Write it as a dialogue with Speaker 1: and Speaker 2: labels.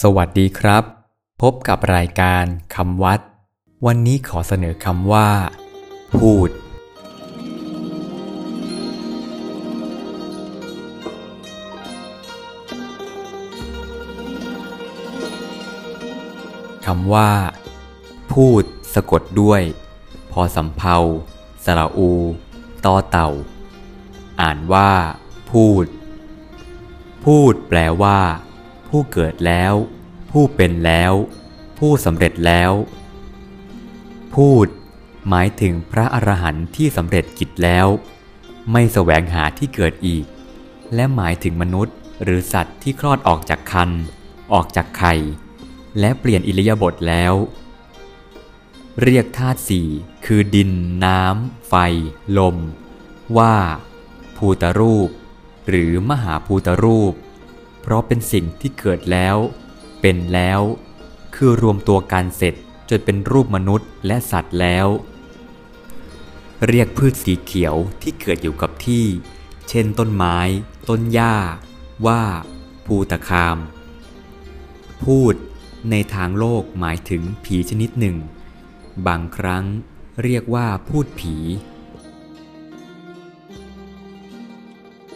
Speaker 1: สวัสดีครับ พบกับรายการคำวัด วันนี้ขอเสนอคำว่า พูด คำว่า พูดสะกดด้วย พอสำเพาสระอู ตอเต่า อ่านว่า พูด พูดแปลว่า ผู้เกิดแล้ว ผู้เป็นแล้ว ผู้สำเร็จแล้ว พูด หมายถึงพระอรหันต์ที่สำเร็จกิจแล้ว ไม่แสวงหาที่เกิดอีก และหมายถึงมนุษย์หรือสัตว์ที่คลอดออกจากคันออกจากไข่ และเปลี่ยนอิริยาบถแล้ว เรียกธาตุสี่คือดิน น้ำ ไฟ ลม ว่า ภูตรูป หรือมหาภูตรูป เพราะเป็นสิ่งที่เกิดแล้ว เป็นแล้ว คือรวมตัวกันเสร็จจนเป็นรูปมนุษย์และสัตว์แล้ว เรียกพืชสีเขียวที่เกิดอยู่กับที่ เช่นต้นไม้ ต้นหญ้า ว่า ภูตคาม พูด ในทางโลกหมายถึงผีชนิดหนึ่ง บางครั้งเรียกว่าพูดผี